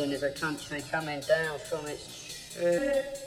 London is a country coming down from its.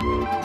Thank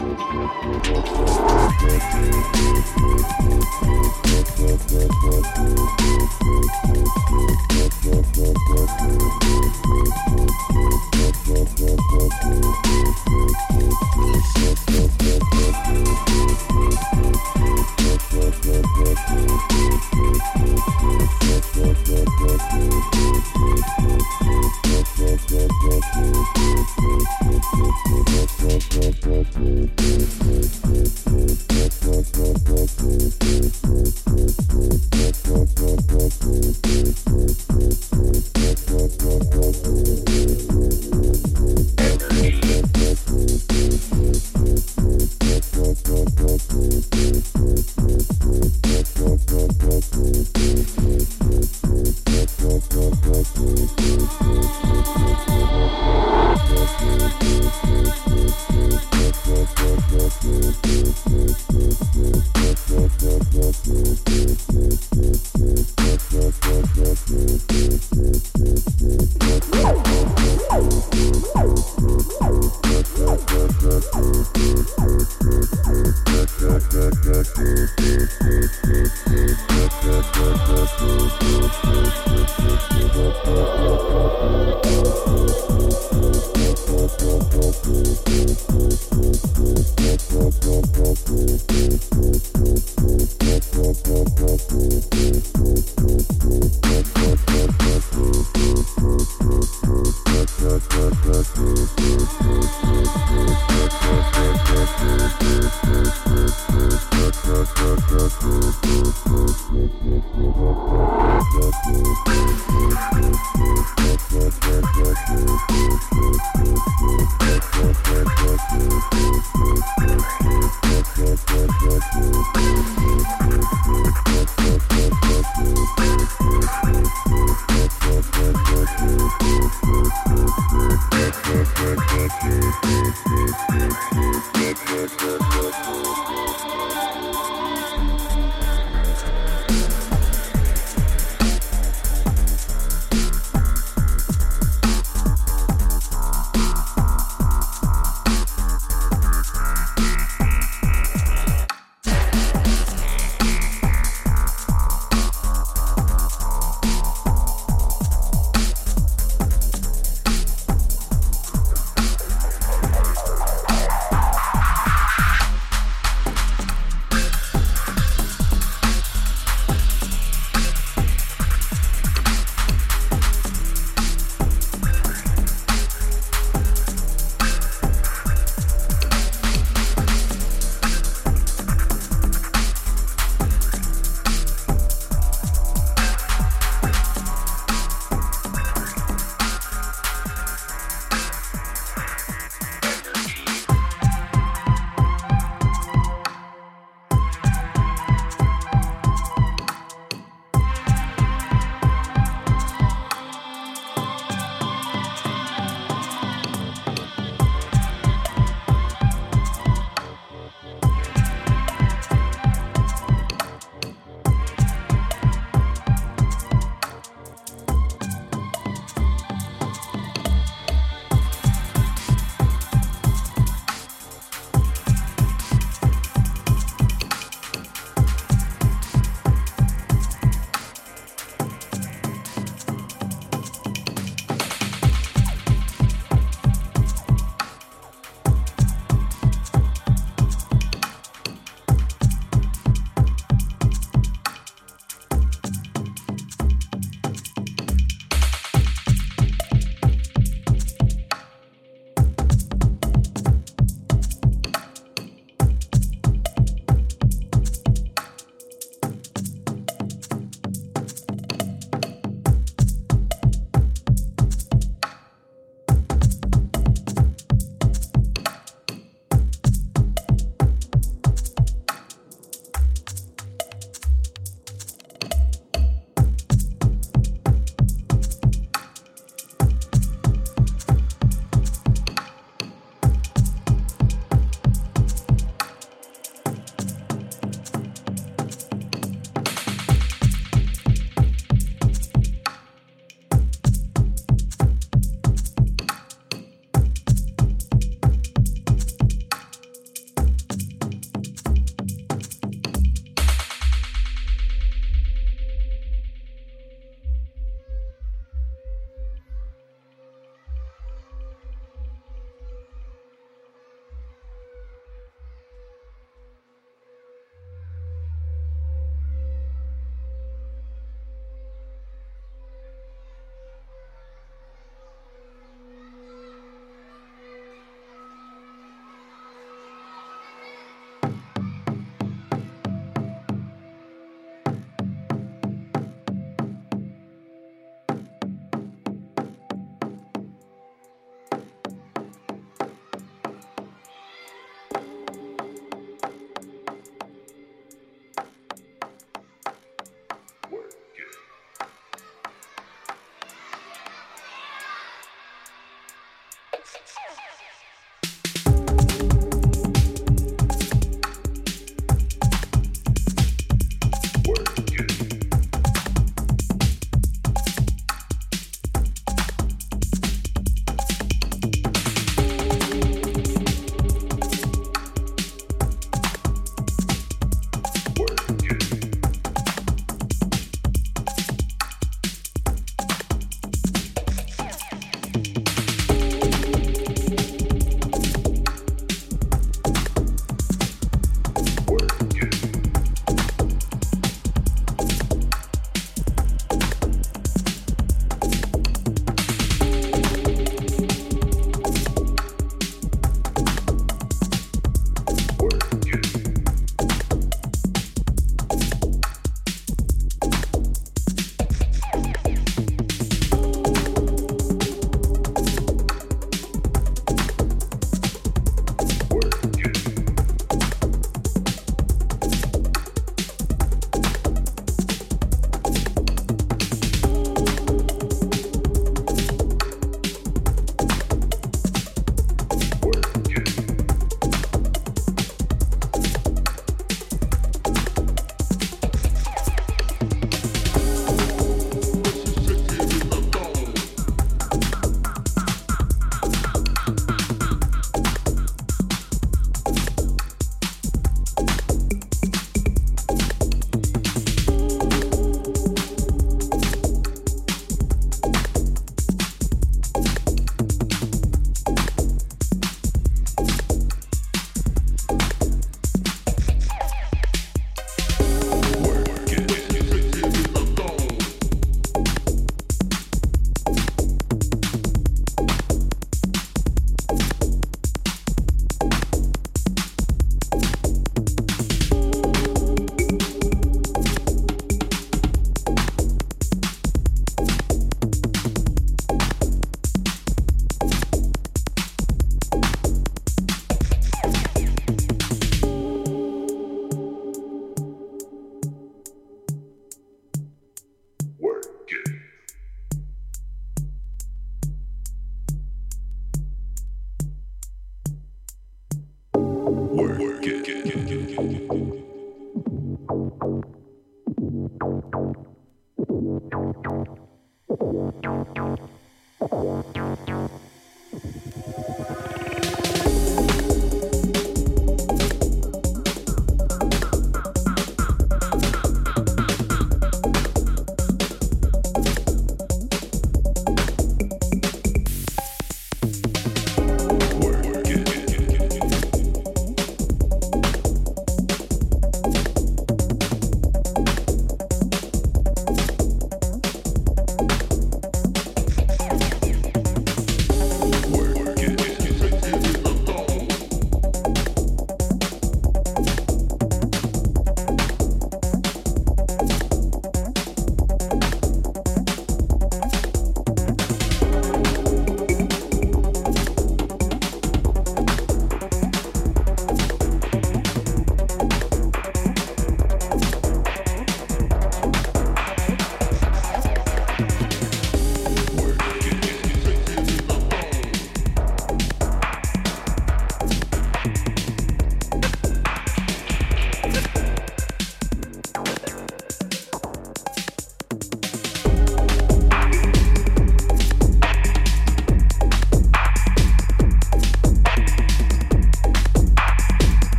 Six,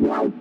Wow.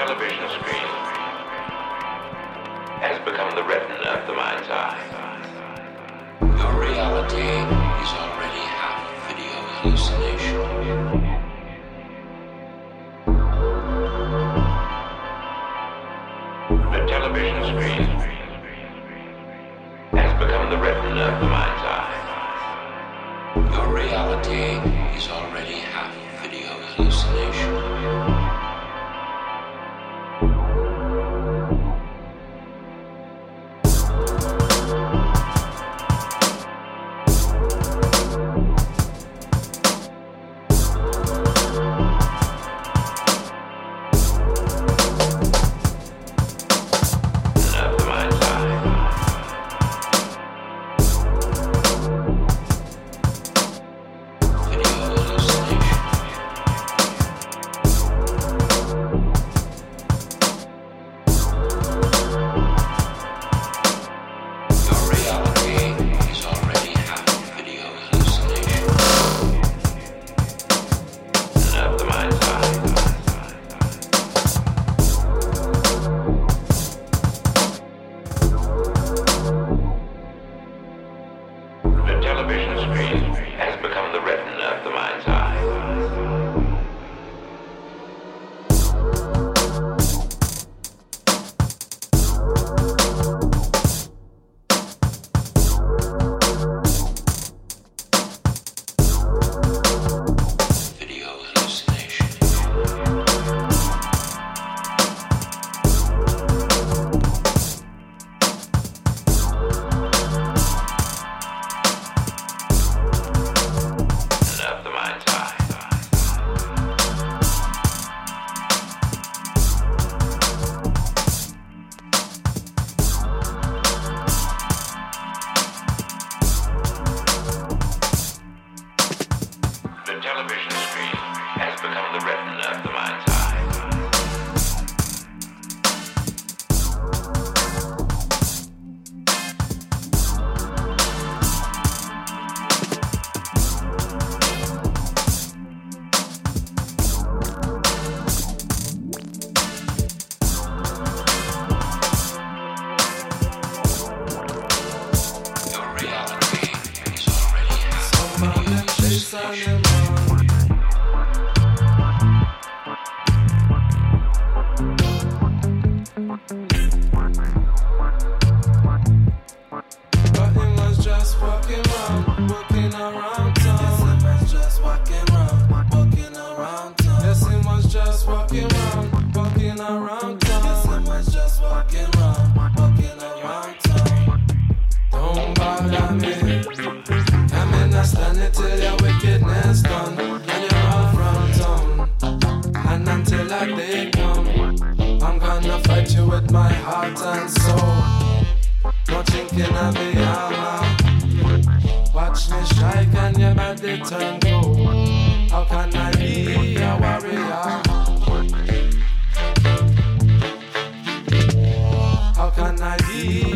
television screen has become the retina of the mind's eye. Our reality is already half video hallucination.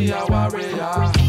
warrior, warrior.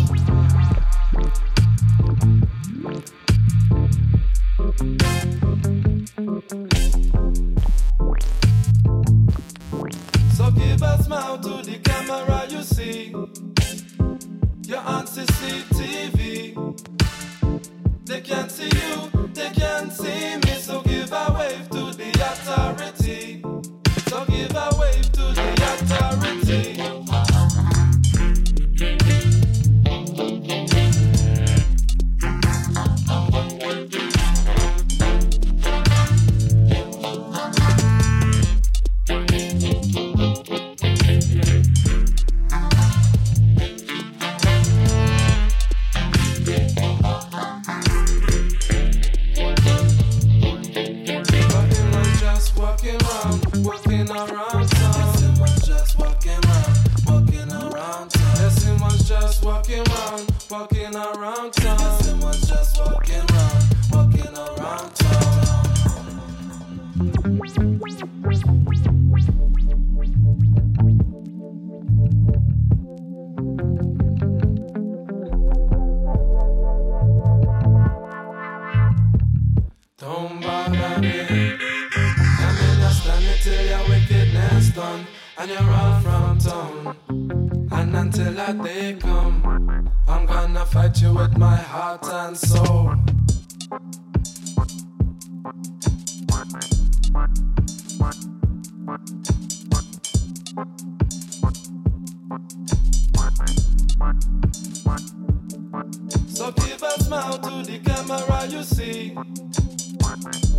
you see.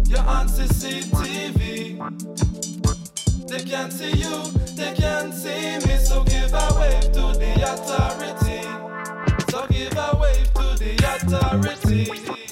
Your auntie see TV. They can't see you, they can't see me. So give a wave to the authority. So give a wave to the authority.